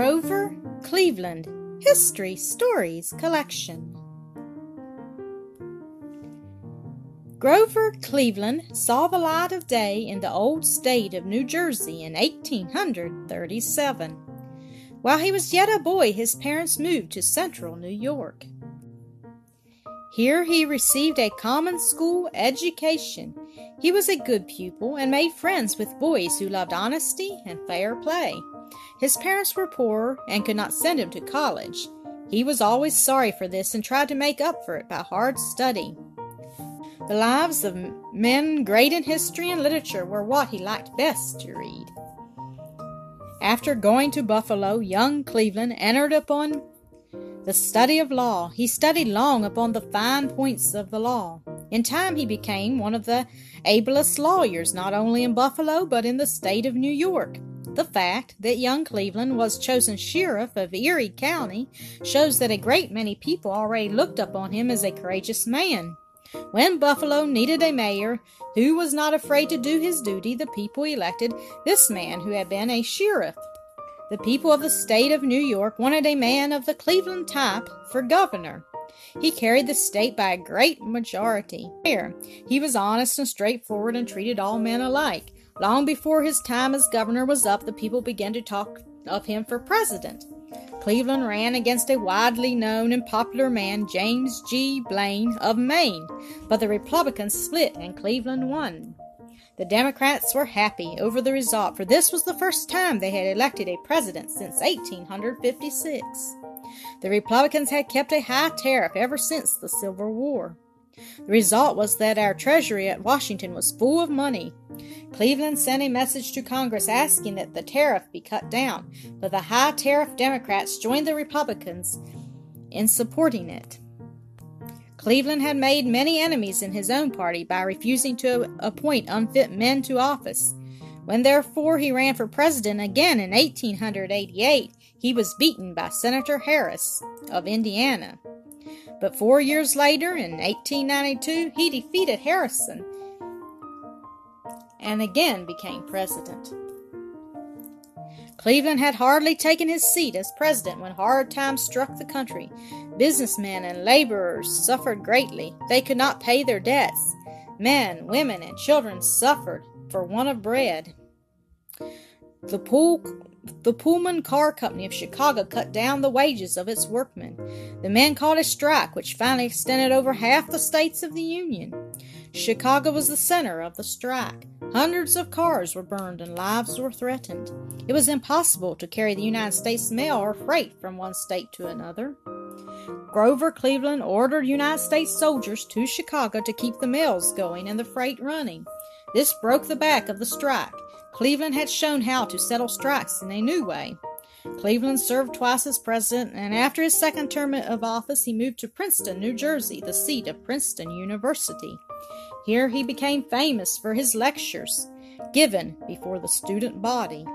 Grover Cleveland History Stories Collection. Grover Cleveland saw the light of day in the old state of New Jersey in 1837. While he was yet a boy, his parents moved to central New York. Here he received a common school education. He was a good pupil and made friends with boys who loved honesty and fair play. His parents were poor and could not send him to college. He was always sorry for this and tried to make up for it by hard study. The lives of men great in history and literature were what he liked best to read. After going to Buffalo, young Cleveland entered upon the study of law. He studied long upon the fine points of the law. In time, he became one of the ablest lawyers, not only in Buffalo, but in the state of New York. The fact that young Cleveland was chosen sheriff of Erie County shows that a great many people already looked upon him as a courageous man. When Buffalo needed a mayor who was not afraid to do his duty, the people elected this man who had been a sheriff. The people of the state of New York wanted a man of the Cleveland type for governor. He carried the state by a great majority. He was honest and straightforward and treated all men alike. Long before his time as governor was up, the people began to talk of him for president. Cleveland ran against a widely known and popular man, James G. Blaine of Maine, but the Republicans split and Cleveland won. The Democrats were happy over the result, for this was the first time they had elected a president since 1856. The Republicans had kept a high tariff ever since the Civil War. The result was that our treasury at Washington was full of money. Cleveland sent a message to Congress asking that the tariff be cut down, but the high tariff Democrats joined the Republicans in supporting it. Cleveland had made many enemies in his own party by refusing to appoint unfit men to office. When therefore he ran for president again in 1888, he was beaten by Senator Harrison of Indiana. But four years later, in 1892, he defeated Harrison and again became president. Cleveland had hardly taken his seat as president when hard times struck the country. Businessmen and laborers suffered greatly. They could not pay their debts. Men, women, and children suffered for want of bread. The, Pool, the Pullman Car Company of Chicago cut down the wages of its workmen. The men called a strike, which finally extended over half the states of the Union. Chicago was the center of the strike. Hundreds of cars were burned and lives were threatened. It was impossible to carry the United States mail or freight from one state to another. Grover Cleveland ordered United States soldiers to Chicago to keep the mails going and the freight running. This broke the back of the strike. Cleveland had shown how to settle strikes in a new way. Cleveland served twice as president, and after his second term of office, he moved to Princeton, New Jersey, the seat of Princeton University. Here he became famous for his lectures given before the student body.